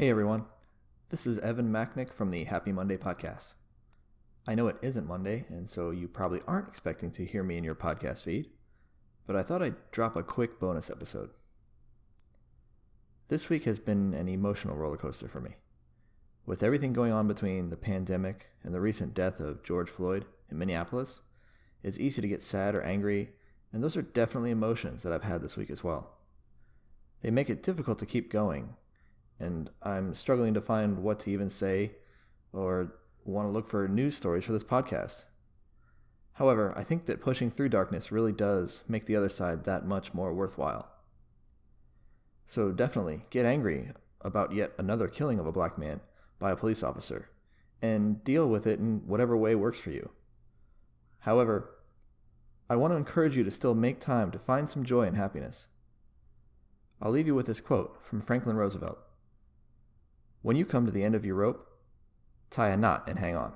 Hey everyone, this is Evan Macknick from the Happy Monday podcast. I know it isn't Monday, and so you probably aren't expecting to hear me in your podcast feed, but I thought I'd drop a quick bonus episode. This week has been an emotional roller coaster for me. With everything going on between the pandemic and the recent death of George Floyd in Minneapolis, it's easy to get sad or angry, and those are definitely emotions that I've had this week as well. They make it difficult to keep going and I'm struggling to find what to even say or want to look for news stories for this podcast. However, I think that pushing through darkness really does make the other side that much more worthwhile. So definitely get angry about yet another killing of a black man by a police officer and deal with it in whatever way works for you. However, I want to encourage you to still make time to find some joy and happiness. I'll leave you with this quote from Franklin Roosevelt when you come to the end of your rope, tie a knot and hang on.